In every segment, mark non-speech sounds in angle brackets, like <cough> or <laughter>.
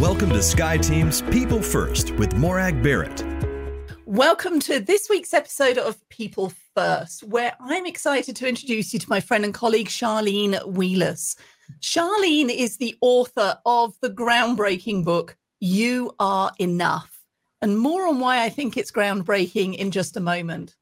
Welcome to SkyeTeam's People First with Morag Barrett. Welcome to this week's episode of People First, where I'm excited to introduce you to my friend and colleague Charlene Wheeless. Charlene is the author of the groundbreaking book, You Are Enough, and more on why I think it's groundbreaking in just a moment.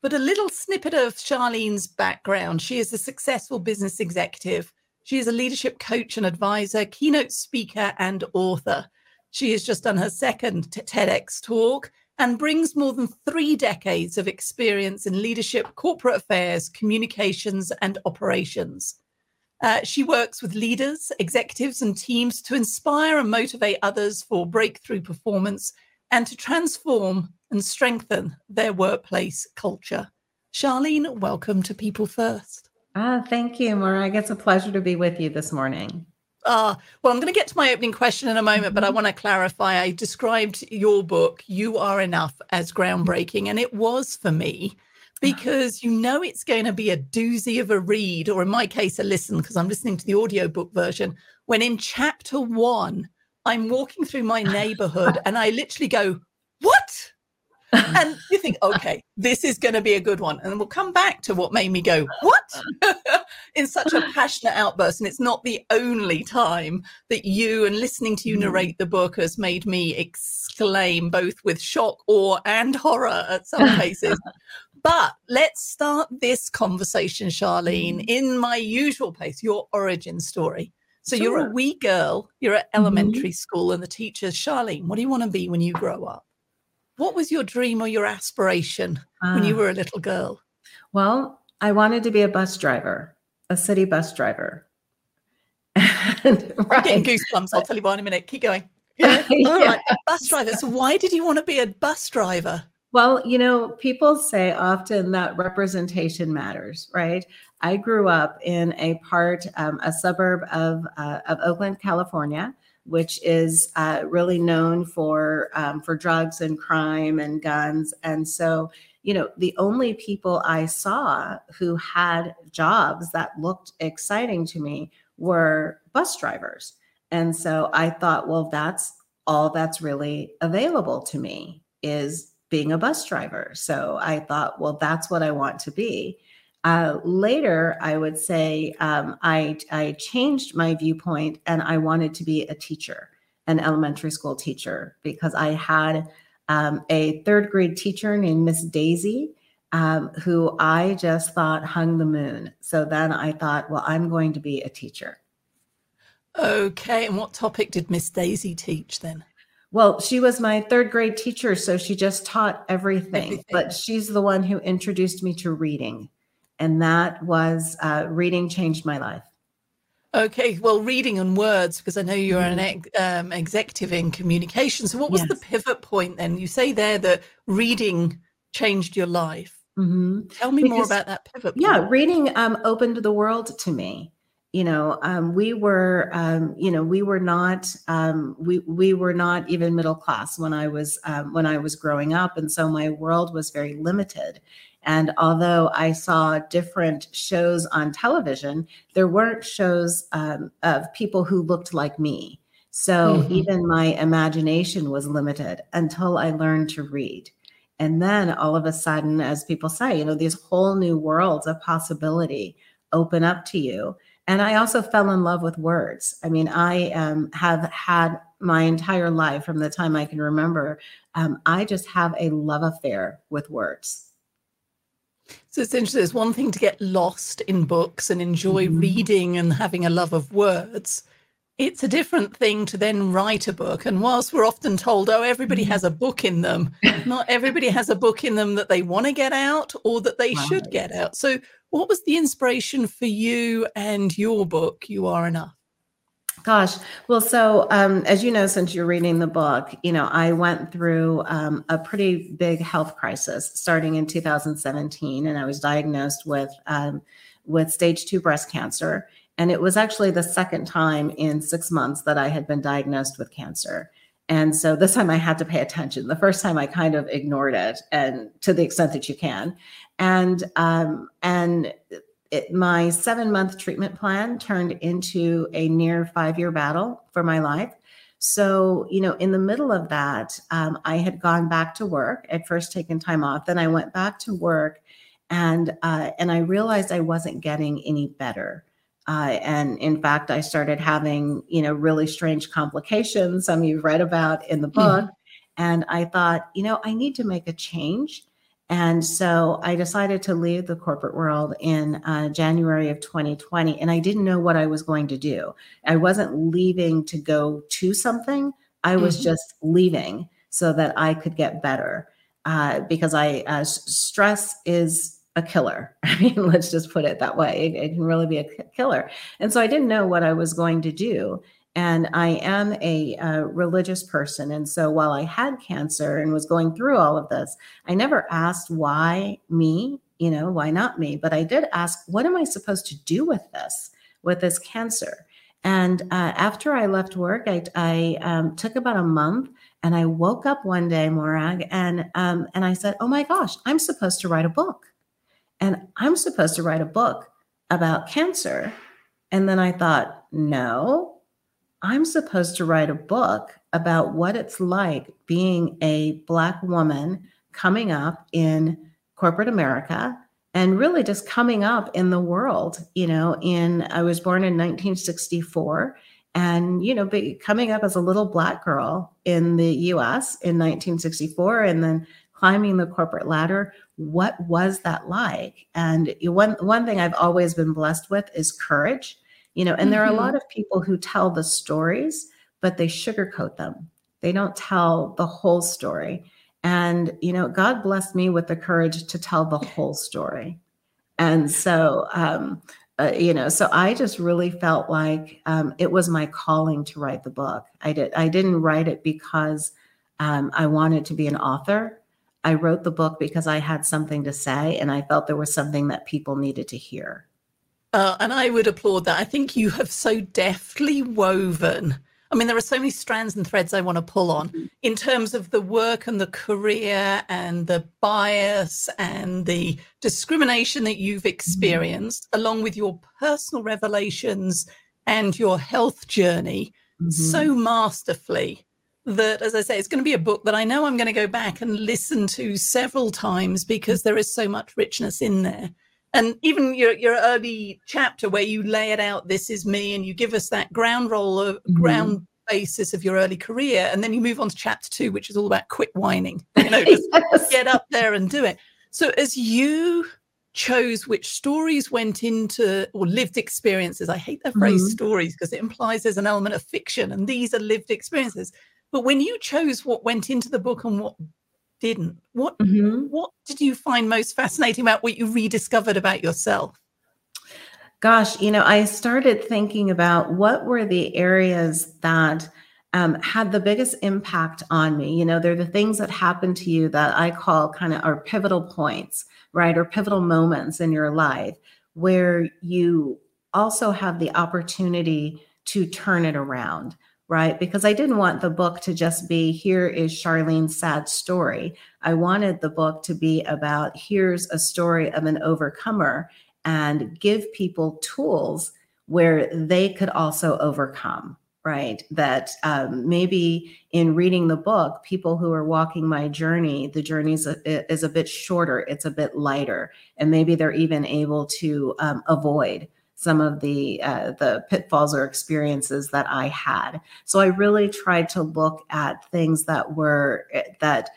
But a little snippet of Charlene's background. She is a successful business executive. She is a leadership coach and advisor, keynote speaker, and author. She has just done her second TEDx talk and brings more than three decades of experience in leadership, corporate affairs, communications, and operations. Uh, she works with leaders, executives, and teams to inspire and motivate others for breakthrough performance and to transform and strengthen their workplace culture. Charlene, welcome to People First. Ah, thank you, Morag. It's a pleasure to be with you this morning. Uh, well, I'm going to get to my opening question in a moment, but I mm-hmm. want to clarify. I described your book, You Are Enough, as groundbreaking, and it was for me because you know it's going to be a doozy of a read, or in my case, a listen, because I'm listening to the audiobook version. When in chapter one, I'm walking through my <laughs> neighborhood and I literally go? And you think, okay, this is going to be a good one. And we'll come back to what made me go, what? <laughs> in such a <laughs> passionate outburst. And it's not the only time that you and listening to you mm. narrate the book has made me exclaim both with shock, awe, and horror at some <laughs> cases. but let's start this conversation, Charlene, mm. in my usual place, your origin story. So sure. you're a wee girl, you're at mm-hmm. elementary mm-hmm. school, and the teacher's Charlene, what do you want to be when you grow up? What was your dream or your aspiration uh, when you ah. were a little girl? Well, I wanted to be a bus driver, a city bus driver. <laughs> and, right. I'm getting goosebumps. I'll tell you why in a minute. Keep going. <laughs> Yeah. <laughs> All right. Bus driver. So why did you want to be a bus driver? Well, you know, people say often that representation matters, right? I grew up in a part, um, a suburb of uh, of Oakland, California, which is uh, really known for um, for drugs and crime and guns. And so, you know, the only people I saw who had jobs that looked exciting to me were bus drivers. And so I thought, well, that's all that's really available to me is being a bus driver. So I thought, well, that's what I want to be. Uh, later, I would say um, I, I changed my viewpoint and I wanted to be a teacher, an elementary school teacher, because I had um, a third grade teacher named Miss Daisy, um, who I just thought hung the moon. So then I thought, well, I'm going to be a teacher. Okay. And what topic did Miss Daisy teach then? Well, she was my third grade teacher, so she just taught everything, everything. but she's the one who introduced me to reading and that was uh, reading changed my life. Okay, well, reading and words, because I know you're an mm-hmm. ex, um, executive in communication. So, what was yes. the pivot point then? You say there that reading changed your life. Mm-hmm. Tell me because, more about that pivot. Point. Yeah, reading um, opened the world to me. You know, um, we were, um, you know, we were not, um, we we were not even middle class when I was um, when I was growing up, and so my world was very limited. And although I saw different shows on television, there weren't shows um, of people who looked like me. So mm-hmm. even my imagination was limited until I learned to read. And then all of a sudden, as people say, you know, these whole new worlds of possibility open up to you. And I also fell in love with words. I mean, I um, have had my entire life from the time I can remember, um, I just have a love affair with words. So it's interesting. It's one thing to get lost in books and enjoy mm-hmm. reading and having a love of words. It's a different thing to then write a book. And whilst we're often told, oh, everybody mm-hmm. has a book in them, not everybody has a book in them that they want to get out or that they should get out. So, what was the inspiration for you and your book, You Are Enough? Gosh, well, so um, as you know, since you're reading the book, you know, I went through um, a pretty big health crisis starting in 2017, and I was diagnosed with um, with stage two breast cancer, and it was actually the second time in six months that I had been diagnosed with cancer. And so this time I had to pay attention. The first time I kind of ignored it, and to the extent that you can, and um, and it, my seven month treatment plan turned into a near five year battle for my life. So, you know, in the middle of that, um, I had gone back to work. I'd first taken time off, then I went back to work, and uh, and I realized I wasn't getting any better. Uh, and in fact, I started having, you know, really strange complications. Some you've read about in the book. Mm-hmm. And I thought, you know, I need to make a change. And so I decided to leave the corporate world in uh, January of 2020. And I didn't know what I was going to do. I wasn't leaving to go to something, I was mm-hmm. just leaving so that I could get better. Uh, because I, uh, stress is a killer. <laughs> I mean, let's just put it that way. It, it, can really be a killer. And so I didn't know what I was going to do. And I am a, religious person. And so while I had cancer and was going through all of this, I never asked why me, you know, why not me? But I did ask, what am I supposed to do with this, with this cancer? And uh, after I left work, I, I um, took about a month and I woke up one day, Morag, and um, and I said, "Oh my gosh, I'm supposed to write a book." and I'm supposed to write a book about cancer. And then I thought, no, I'm supposed to write a book about what it's like being a Black woman coming up in corporate America and really just coming up in the world. You know, in I was born in 1964 and you know coming up as a little black girl in the US in 1964 and then climbing the corporate ladder what was that like and one one thing i've always been blessed with is courage you know and mm-hmm. there are a mm-hmm. lot of people who tell the stories but they sugarcoat them they don't tell the whole story and you know god blessed me with the courage to tell the whole story and so um uh, you know so i just really felt like um, it was my calling to write the book i did i didn't write it because um, i wanted to be an author I wrote the book because I had something to say and I felt there was something that people needed to hear. Uh, and I would applaud that. I think you have so deftly woven. I mean, there are so many strands and threads I want to pull on mm-hmm. in terms of the work and the career and the bias and the discrimination that you've mm-hmm. experienced, mm-hmm. along with your personal revelations and your health journey, mm-hmm. so masterfully that, as I say, it's going to be a book that I know I'm going to go back and listen to several times because there is so much richness in there. And even your, your early chapter where you lay it out, this is me, and you give us that ground roll of mm-hmm. ground basis of your early career. And then you move on to chapter two, which is all about quit whining, <laughs> you know, just yes. get up there and do it. So as you chose which stories went into or lived experiences, I hate that phrase mm-hmm. stories because it implies there's an element of fiction and these are lived experiences. But when you chose what went into the book and what didn't, what mm-hmm. what did you find most fascinating about what you rediscovered about yourself? Gosh, you know, I started thinking about what were the areas that um, had the biggest impact on me. You know, they're the things that happen to you that I call kind of are pivotal points, right? Or pivotal moments in your life where you also have the opportunity to turn it around right? Because I didn't want the book to just be here is Charlene's sad story. I wanted the book to be about here's a story of an overcomer and give people tools where they could also overcome, right? That um, maybe in reading the book, people who are walking my journey, the journey is a, is a bit shorter, it's a bit lighter, and maybe they're even able to um, avoid some of the uh, the pitfalls or experiences that I had. So I really tried to look at things that were eh, that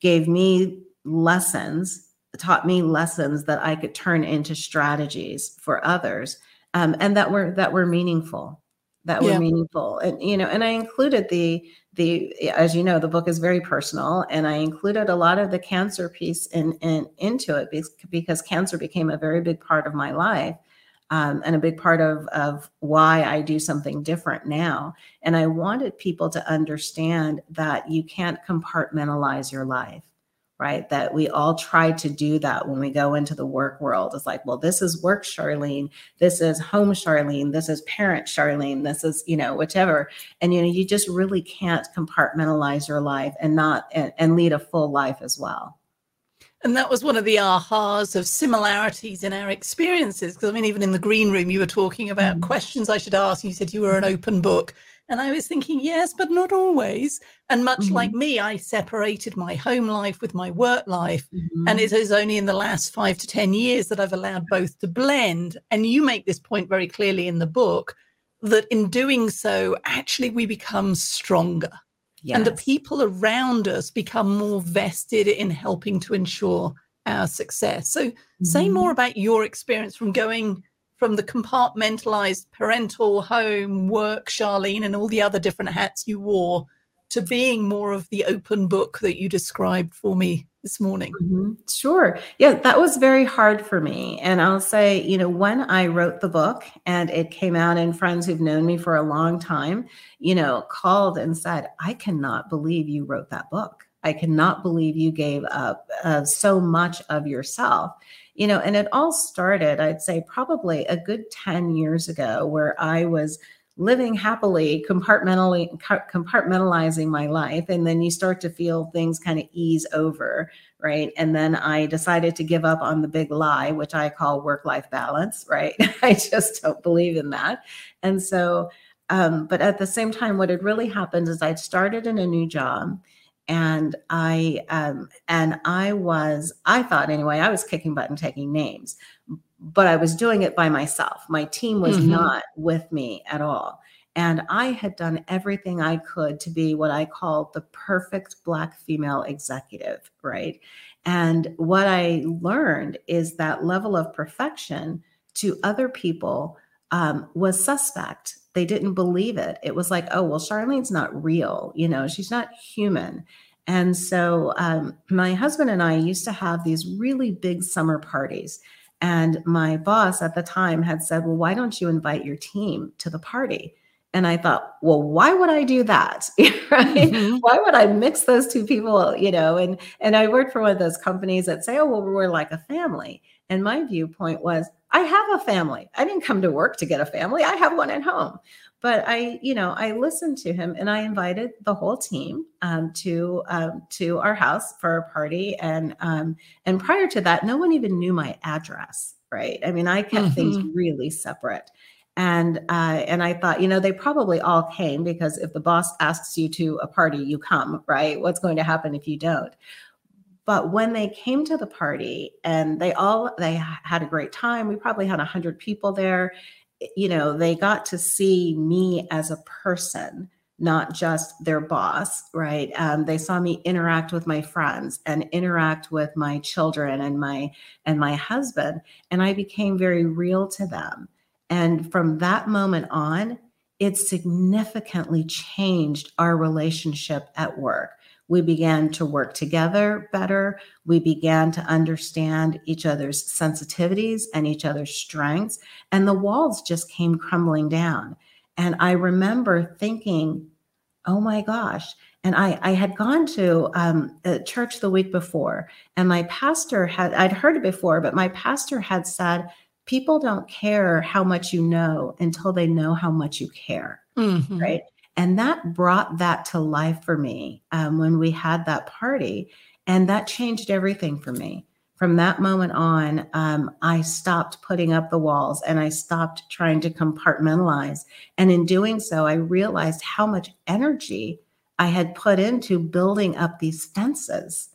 gave me lessons, taught me lessons that I could turn into strategies for others, um, and that were that were meaningful. That were yeah. meaningful, and you know, and I included the the as you know the book is very personal and i included a lot of the cancer piece in, in into it because, because cancer became a very big part of my life um, and a big part of, of why I do something different now. And I wanted people to understand that you can't compartmentalize your life, right? That we all try to do that when we go into the work world. It's like, well, this is work Charlene, this is home Charlene, this is parent Charlene, this is, you know, whichever. And, you know, you just really can't compartmentalize your life and not, and, and lead a full life as well. And that was one of the ahas of similarities in our experiences. Because I mean, even in the green room, you were talking about mm. questions I should ask. You said you were an open book. And I was thinking, yes, but not always. And much mm-hmm. like me, I separated my home life with my work life. Mm-hmm. And it is only in the last five to 10 years that I've allowed both to blend. And you make this point very clearly in the book that in doing so, actually, we become stronger. Yes. And the people around us become more vested in helping to ensure our success. So, mm-hmm. say more about your experience from going from the compartmentalized parental home work, Charlene, and all the other different hats you wore to being more of the open book that you described for me this morning? Mm-hmm. Sure. Yeah, that was very hard for me. And I'll say, you know, when I wrote the book and it came out, and friends who've known me for a long time, you know, called and said, I cannot believe you wrote that book. I cannot believe you gave up uh, so much of yourself you know, and it all started, I'd say, probably a good 10 years ago, where I was living happily, compartmentally, compartmentalizing my life. And then you start to feel things kind of ease over, right? And then I decided to give up on the big lie, which I call work life balance, right? <laughs> I just don't believe in that. And so, um, but at the same time, what had really happened is I'd started in a new job and I um, and I was I thought anyway I was kicking butt and taking names, but I was doing it by myself. My team was mm-hmm. not with me at all. And I had done everything I could to be what I call the perfect Black female executive, right? And what I learned is that level of perfection to other people um, was suspect they didn't believe it. It was like, oh, well, Charlene's not real. You know, she's not human. And so um, my husband and I used to have these really big summer parties. And my boss at the time had said, well, why don't you invite your team to the party? And I thought, well, why would I do that? <laughs> right? Mm-hmm. Why would I mix those two people? You know, and and I worked for one of those companies that say, oh, well, we're like a family. And my viewpoint was, I have a family. I didn't come to work to get a family. I have one at home. But I, you know, I listened to him and I invited the whole team um, to um, to our house for a party. And um, and prior to that, no one even knew my address. Right. I mean, I kept mm-hmm. things really separate. And uh, and I thought, you know, they probably all came because if the boss asks you to a party, you come, right? What's going to happen if you don't? but when they came to the party and they all they had a great time we probably had 100 people there you know they got to see me as a person not just their boss right? Um, they saw me interact with my friends and interact with my children and my and my husband and i became very real to them. And from that moment on it significantly changed our relationship at work we began to work together better. We began to understand each other's sensitivities and each other's strengths. And the walls just came crumbling down. And I remember thinking, oh my gosh. And I, I had gone to um, a church the week before, and my pastor had, I'd heard it before, but my pastor had said, people don't care how much you know until they know how much you care. Mm-hmm. Right. And that brought that to life for me um, when we had that party. And that changed everything for me. From that moment on, um, I stopped putting up the walls and I stopped trying to compartmentalize. And in doing so, I realized how much energy I had put into building up these fences.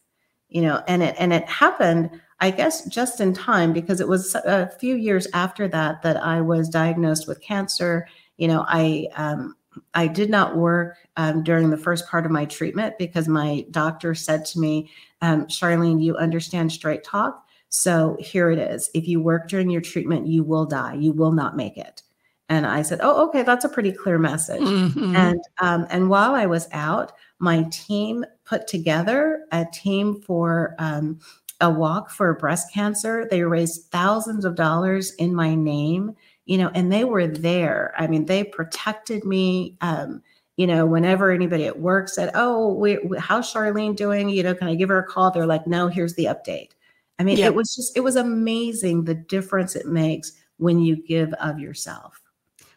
You know, and it and it happened, I guess, just in time because it was a few years after that that I was diagnosed with cancer. You know, I um, I did not work um, during the first part of my treatment because my doctor said to me, um, Charlene, you understand straight talk. So here it is. If you work during your treatment, you will die. You will not make it. And I said, Oh, okay, that's a pretty clear message. Mm-hmm. And um, and while I was out, my team put together a team for um, a walk for breast cancer. They raised thousands of dollars in my name you know, and they were there. I mean, they protected me. Um, you know, whenever anybody at work said, "Oh, we, how's Charlene doing?" You know, can I give her a call? They're like, "No, here's the update." I mean, it was just, it was amazing the difference it makes when you give of yourself.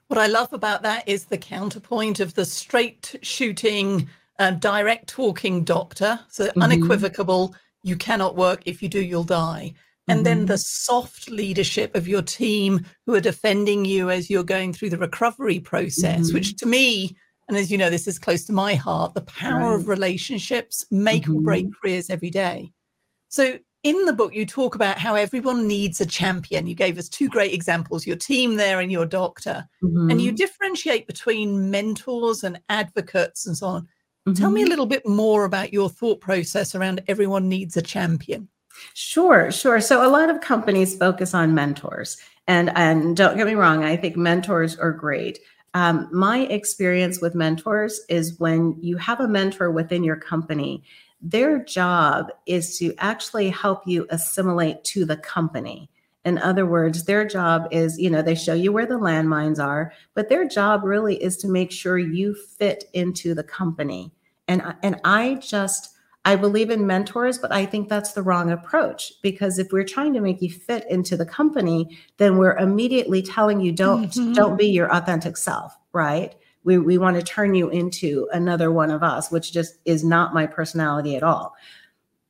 What I love about that is the counterpoint of the straight shooting, uh, direct talking doctor, so mm-hmm. unequivocal you cannot work. If you do, you'll die. And mm-hmm. then the soft leadership of your team who are defending you as you're going through the recovery process, mm-hmm. which to me, and as you know, this is close to my heart, the power right. of relationships make mm-hmm. or break careers every day. So in the book, you talk about how everyone needs a champion. You gave us two great examples your team there and your doctor. Mm-hmm. And you differentiate between mentors and advocates and so on. Mm-hmm. Tell me a mm-hmm. little bit more about your thought process around everyone needs a champion. Sure, sure. So a lot of companies focus on mentors. And, and don't get me wrong, I think mentors are great. Um, my experience with mentors is when you have a mentor within your company their job is to actually help you assimilate to the company. In other words, their job is, you know, they show you where the landmines are, but their job really is to make sure you fit into the company. And and I just I believe in mentors, but I think that's the wrong approach because if we're trying to make you fit into the company, then we're immediately telling you don't mm-hmm. don't be your authentic self, right? we, we want to turn you into another one of us, which just is not my personality at all.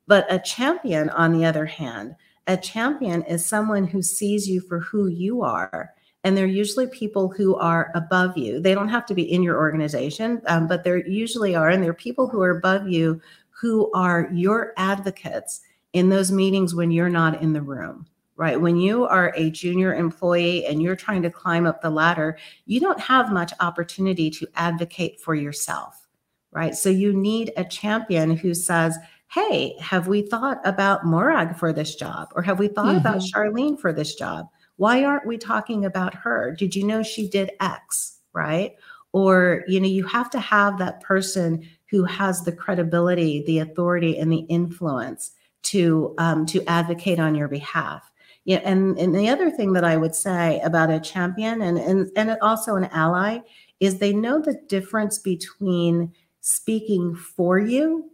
But a champion, on the other hand, a champion is someone who sees you for who you are. And they're usually people who are above you. They don't have to be in your organization, um, but they usually are. And they're people who are above you who are your advocates in those meetings when you're not in the room right? When you are a junior employee and you're trying to climb up the ladder, you don't have much opportunity to advocate for yourself, right? So you need a champion who says, Hey, have we thought about Morag for this job? Or have we thought mm-hmm. about Charlene for this job? Why aren't we talking about her? Did you know she did X, right? Or, you know, you have to have that person who has the credibility, the authority, and the influence to um, to advocate on your behalf yeah, and, and the other thing that I would say about a champion and, and, and also an ally is they know the difference between speaking for you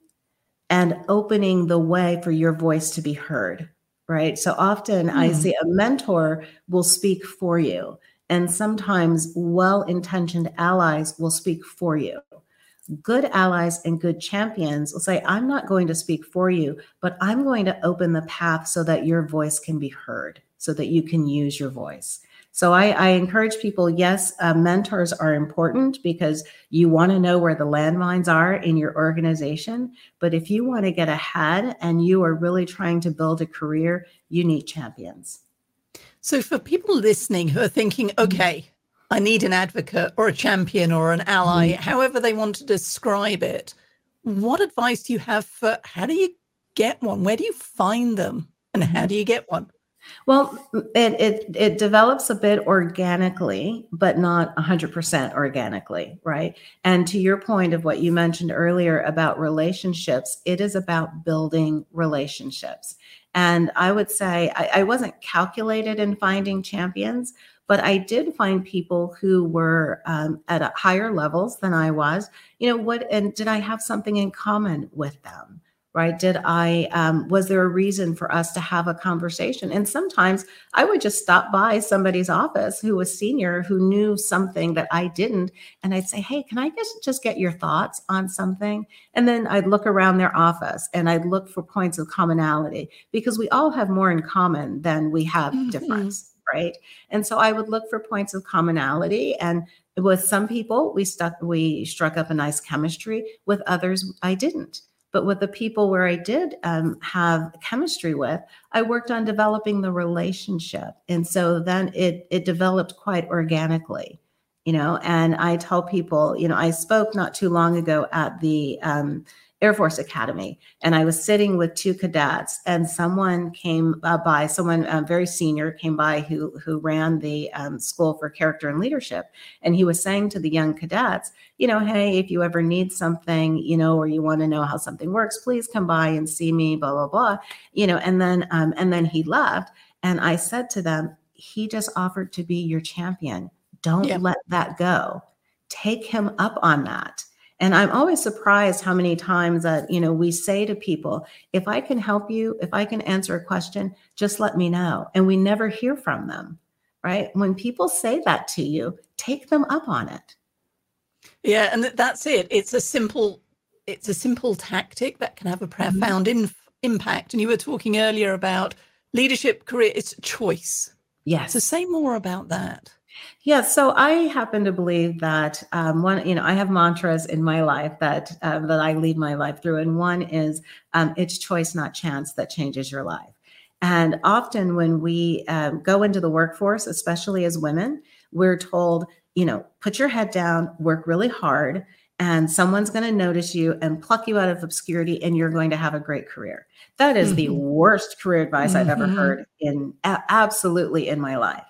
and opening the way for your voice to be heard, right? So often mm. I hmm. see a mentor will speak for you, and sometimes well intentioned allies will speak for you good allies and good champions will say, I'm not going to speak for you, but I'm going to open the path so that your voice can be heard, so that you can use your voice. So I, I encourage people yes, uh, mentors are important because you want to know where the landmines are in your organization. But if you want to get ahead and you are really trying to build a career, you need champions. So for people listening who are thinking, mm-hmm. okay, I need an advocate or a champion or an ally, mm-hmm. however they want to describe it. What advice do you have for how do you get one? Where do you find them? And how do you get one? Well, it, it it develops a bit organically, but not 100% organically, right? And to your point of what you mentioned earlier about relationships, it is about building relationships. And I would say I, I wasn't calculated in finding champions, but I did find people who were um, at higher levels than I was. You know what? And did I have something in common with them? Right? Did I? Um, was there a reason for us to have a conversation? And sometimes I would just stop by somebody's office who was senior who knew something that I didn't, and I'd say, "Hey, can I just just get your thoughts on something?" And then I'd look around their office and I'd look for points of commonality because we all have more in common than we have mm-hmm. difference right? And so I would look for points of commonality. And with some people, we stuck, we struck up a nice chemistry. With others, I didn't. But with the people where I did um, have chemistry with, I worked on developing the relationship, and so then it it developed quite organically, you know. And I tell people, you know, I spoke not too long ago at the um, Air Force Academy, and I was sitting with two cadets, and someone came uh, by, someone uh, very senior came by who who ran the um, School for Character and Leadership, and he was saying to the young cadets, you know, hey, if you ever need something, you know, or you want to know how something works, please come by and see me, blah blah blah, you know, and then um, and then he left, and I said to them, he just offered to be your champion. Don't yeah. let that go. Take him up on that and I'm always surprised how many times that, you know, we say to people, if I can help you, if I can answer a question, just let me know. And we never hear from them, right? When people say that to you, take them up on it. Yeah, and that's it. It's a simple it's a simple tactic that can have a mm-hmm. profound mm-hmm. impact. And you were talking earlier about leadership career, it's choice. Yes. So say more about that. Yeah, so I happen to believe that um, one, you know, I have mantras in my life that uh, that I lead my life through, and one is um, it's choice, not chance, that changes your life. And often when we um, go into the workforce, especially as women, we're told, you know, put your head down, work really hard, and someone's going to notice you and pluck you out of obscurity, and you're going to have a great career. That is mm-hmm. the worst career advice mm-hmm. I've ever mm-hmm. heard in absolutely in my life.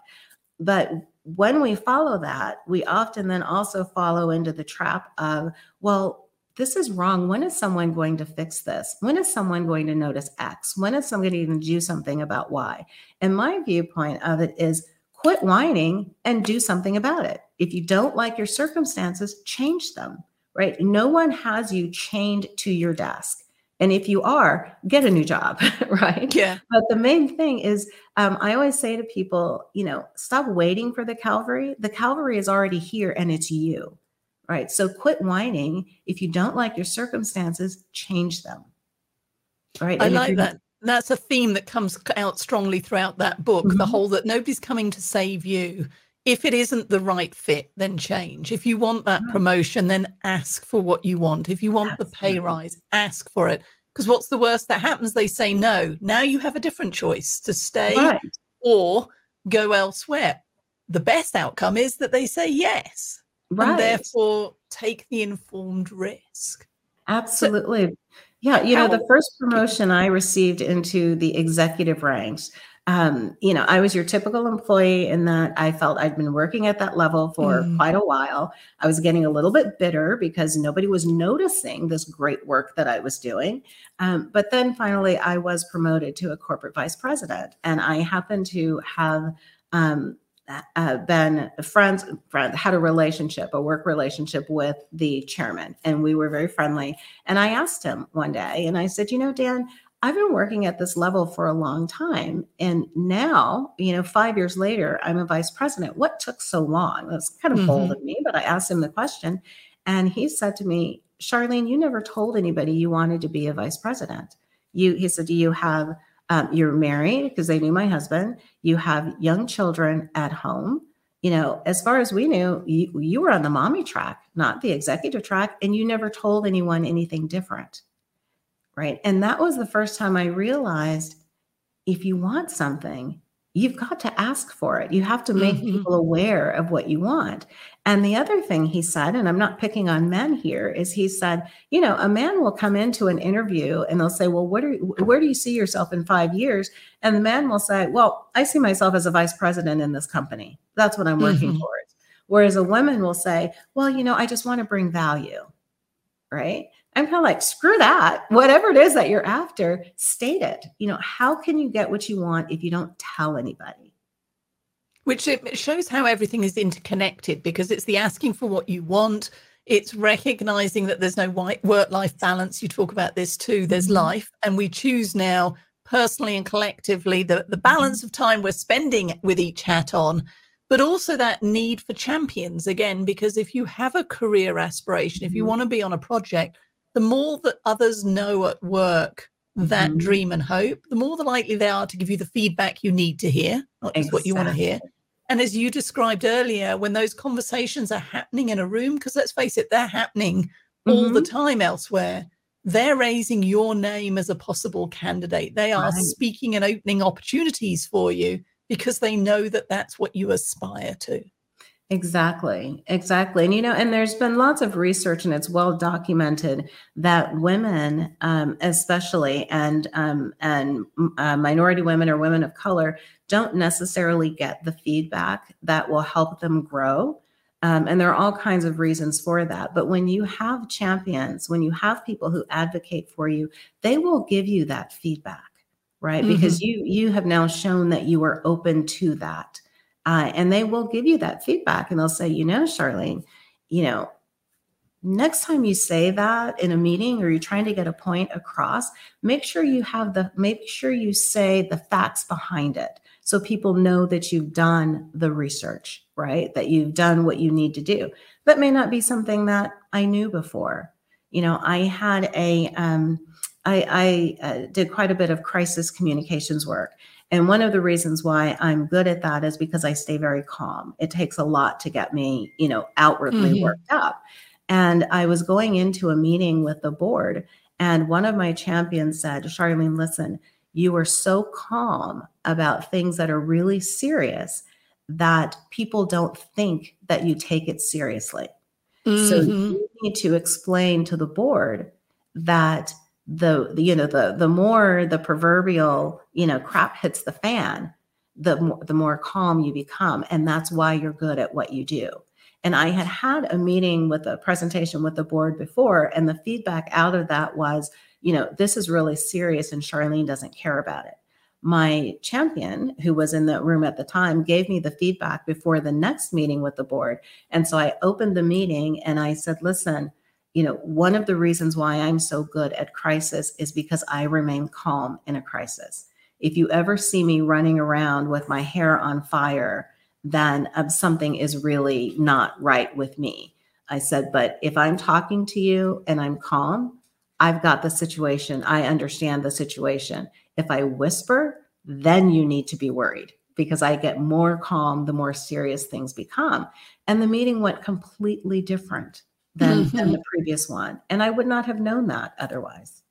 But when we follow that, we often then also follow into the trap of, well, this is wrong. When is someone going to fix this? When is someone going to notice X? When is somebody going to do something about Y? And my viewpoint of it is quit whining and do something about it. If you don't like your circumstances, change them, right? No one has you chained to your desk. And if you are, get a new job, <laughs> right? Yeah. But the main thing is, um, I always say to people, you know, stop waiting for the Calvary. The Calvary is already here and it's you, right? So quit whining. If you don't like your circumstances, change them, right? I and like that. That's a theme that comes out strongly throughout that book mm-hmm. the whole that nobody's coming to save you if it isn't the right fit, then change. If you want that mm. promotion, then ask for what you want. If you want Absolutely. the pay rise, ask for it. Because what's the worst that happens? They say no. Now you have a different choice to stay right. or go elsewhere. The best outcome is that they say yes. Right. And therefore take the informed risk. Absolutely. So, yeah. You know, the first promotion I received into the executive ranks um, you know, I was your typical employee in that I felt I'd been working at that level for mm. quite a while. I was getting a little bit bitter because nobody was noticing this great work that I was doing. Um, but then finally, I was promoted to a corporate vice president, and I happened to have um, uh, been friends, friend, had a relationship, a work relationship with the chairman, and we were very friendly. And I asked him one day, and I said, "You know, Dan, I've been working at this level for a long time. And now, you know, five years later, I'm a vice president. What took so long? That's kind of mm-hmm. bold of me, but I asked him the question. And he said to me, Charlene, you never told anybody you wanted to be a vice president. You, he said, Do you have, um, you're married because they knew my husband, you have young children at home. You know, as far as we knew, you, you were on the mommy track, not the executive track, and you never told anyone anything different right? And that was the first time I realized if you want something, you've got to ask for it. You have to make mm-hmm. people aware of what you want. And the other thing he said, and I'm not picking on men here, is he said, you know, a man will come into an interview and they'll say, well, what are, where do you see yourself in five years? And the man will say, well, I see myself as a vice president in this company. That's what I'm working mm-hmm. towards. Whereas a woman will say, well, you know, I just want to bring value. Right. I'm kind of like, screw that. Whatever it is that you're after, state it. You know, how can you get what you want if you don't tell anybody? Which it shows how everything is interconnected because it's the asking for what you want. It's recognizing that there's no white work life balance. You talk about this too. There's mm-hmm. life, and we choose now personally and collectively the, the balance of time we're spending with each hat on but also that need for champions again because if you have a career aspiration if you mm-hmm. want to be on a project the more that others know at work that mm-hmm. dream and hope, the more the likely they are to give you the feedback you need to hear, not just exactly. what you want to hear. And as you described earlier, when those conversations are happening in a room, because let's face it, they're happening mm-hmm. all the mm-hmm. time elsewhere, they're raising your name as a possible candidate. They are right. speaking and opening opportunities for you because they know that that's what you aspire to. Exactly, exactly. And you know, and there's been lots of research, and it's well documented that women, um, especially, and um, and uh, minority women or women of color, don't necessarily get the feedback that will help them grow. Um, and there are all kinds of reasons for that. But when you have champions, when you have people who advocate for you, they will give you that feedback, right? Mm-hmm. Because you you have now shown that you are open to that. Uh, and they will give you that feedback and they'll say, you know, Charlene, you know, next time you say that in a meeting or you're trying to get a point across, make sure you have the, make sure you say the facts behind it. So people know that you've done the research, right? That you've done what you need to do. That may not be something that I knew before. You know, I had a, um, I, I uh, did quite a bit of crisis communications work. And one of the reasons why I'm good at that is because I stay very calm. It takes a lot to get me, you know, outwardly mm-hmm. worked up. And I was going into a meeting with the board, and one of my champions said, Charlene, listen, you are so calm about things that are really serious that people don't think that you take it seriously. Mm-hmm. So you need to explain to the board that the, you know the the more the proverbial you know crap hits the fan the more the more calm you become and that's why you're good at what you do. And i had had a meeting with a presentation with the board before and the feedback out of that was you know this is really serious and charlene doesn't care about it. My champion who was in the room at the time gave me the feedback before the next meeting with the board. And so i opened the meeting and i said listen you know, one of the reasons why I'm so good at crisis is because I remain calm in a crisis. If you ever see me running around with my hair on fire, then um, something is really not right with me. I said, but if I'm talking to you and I'm calm, I've got the situation. I understand the situation. If I whisper, then you need to be worried because I get more calm the more serious things become. And the meeting went completely different than, mm-hmm. than the previous one. And I would not have known that otherwise.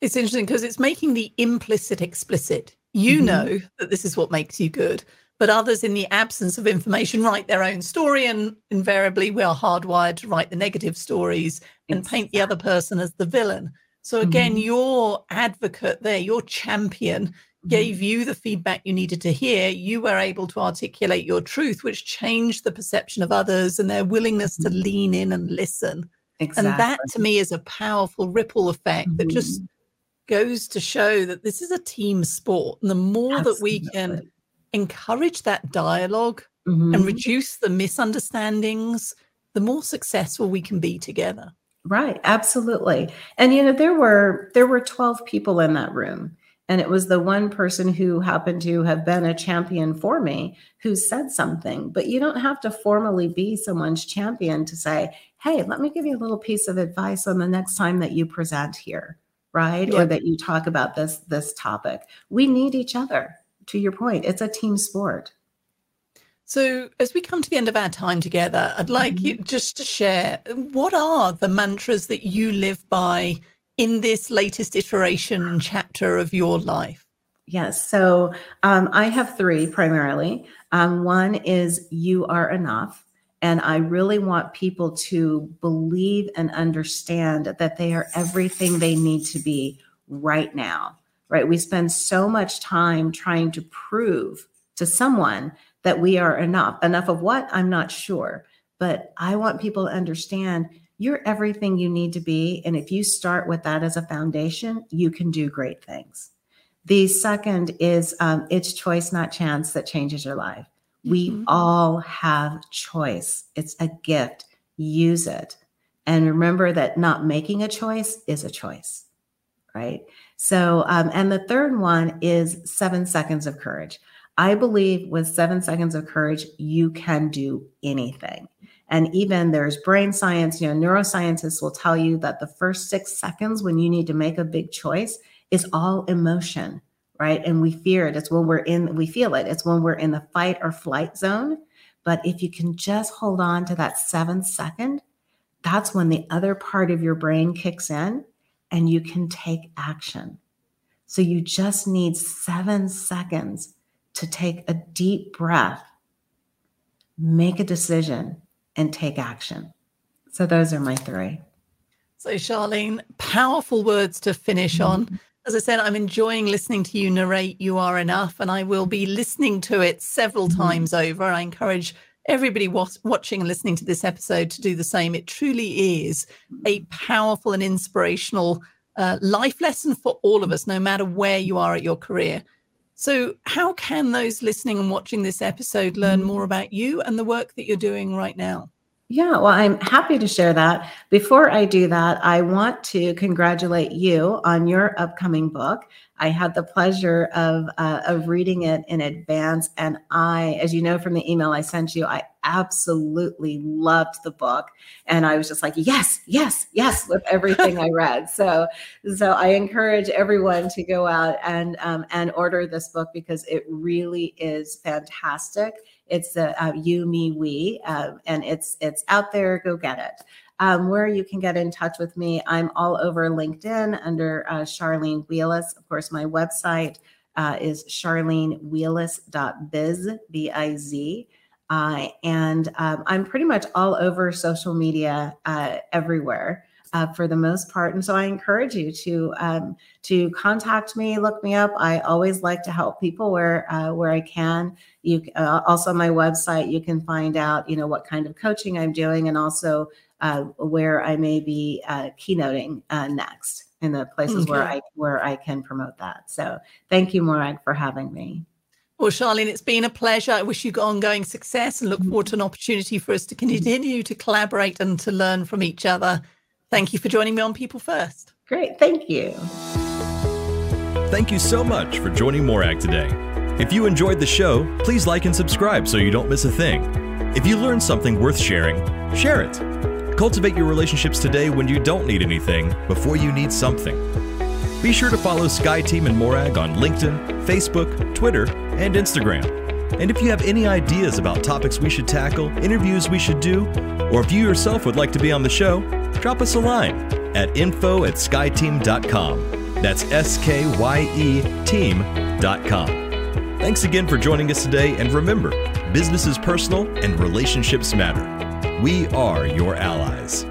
It's interesting because it's making the implicit explicit. You mm-hmm. know that this is what makes you good, but others, in the absence of information, write their own story. And invariably, we are hardwired to write the negative stories and exactly. paint the other person as the villain. So, again, mm-hmm. your advocate there, your champion, gave mm-hmm. you the feedback you needed to hear, you were able to articulate your truth, which changed the perception of others and their willingness to mm-hmm. lean in and listen. Exactly. And that to me is a powerful ripple effect mm-hmm. that just goes to show that this is a team sport. And the more Absolutely. that we can encourage that dialog mm-hmm. and reduce the misunderstandings, the more successful we can be together. Right, absolutely. And you know there were there were 12 people in that room and it was the one person who happened to have been a champion for me who said something. But you don't have to formally be someone's champion to say, hey, let me give you a little piece of advice on the next time that you present here, right? Yeah. Or that you talk about this this topic. We need each other. To your point, it's a team sport. So, as we come to the end of our time together, I'd like mm-hmm. you just to share what are the mantras that you live by in this latest iteration chapter of your life? Yes. So um, I have three primarily. Um, one is you are enough. And I really want people to believe and understand that they are everything they need to be right now, right? We spend so much time trying to prove to someone that we are enough. Enough of what? I'm not sure. But I want people to understand you're everything you need to be. And if you start with that as a foundation, you can do great things. The second is um, it's choice, not chance, that changes your life. We mm-hmm. all have choice, it's a gift. Use it. And remember that not making a choice is a choice, right? So, um, and the third one is seven seconds of courage. I believe with seven seconds of courage, you can do anything. And even there's brain science, you know, neuroscientists will tell you that the first six seconds when you need to make a big choice is all emotion, right? And we fear it. It's when we're in, we feel it. It's when we're in the fight or flight zone. But if you can just hold on to that seven second, that's when the other part of your brain kicks in and you can take action. So you just need seven seconds to take a deep breath, make a decision, and take action. So those are my three. So, Charlene, powerful words to finish mm-hmm. on. As I said, I'm enjoying listening to you narrate You Are Enough, and I will be listening to it several mm-hmm. times over. I encourage everybody watching and listening to this episode to do the same. It truly is a powerful and inspirational uh, life lesson for all of us, no matter where you are at your career. So, how can those listening and watching this episode learn mm-hmm. more about you and the work that you're doing right now? Yeah, well, I'm happy to share that. Before I do that, I want to congratulate you on your upcoming book. I had the pleasure of uh, of reading it in advance, and I, as you know from the email I sent you, I absolutely loved the book, and I was just like, yes, yes, yes, with everything I read. <laughs> So, so I encourage everyone to go out and um, and order this book because it really is fantastic. It's the uh, you, me, we, uh, and it's it's out there. Go get it. Um, where you can get in touch with me, I'm all over LinkedIn under uh, Charlene Wheeless. Of course, my website uh, is charlenewheeless.biz, B-I-Z. Uh, and um, I'm pretty much all over social media uh, everywhere uh, for the most part. And so I encourage you to um, to contact me, look me up. I always like to help people where uh, where I can. You uh, also my website you can find out you know what kind of coaching I'm doing and also uh, where I may be uh, keynoting uh, next in the places okay. where I where I can promote that. So thank you, Morag, for having me. Well, Charlene, it's been a pleasure. I wish you ongoing success and look forward to an opportunity for us to continue to collaborate and to learn from each other Thank you for joining me on People First. Great. Thank you. Thank you so much for joining Morag today. If you enjoyed the show, please like and subscribe so you don't miss a thing. If you learned something worth sharing, share it. Cultivate your relationships today when you don't need anything before you need something. Be sure to follow SkyeTeam and Morag on LinkedIn, Facebook, Twitter, and Instagram. And if you have any ideas about topics we should tackle, interviews we should do, or if you yourself would like to be on the show, drop us a line at info at skyeteam.com. That's S K Y E team.com. Thanks again for joining us today, and remember business is personal and relationships matter. We are your allies.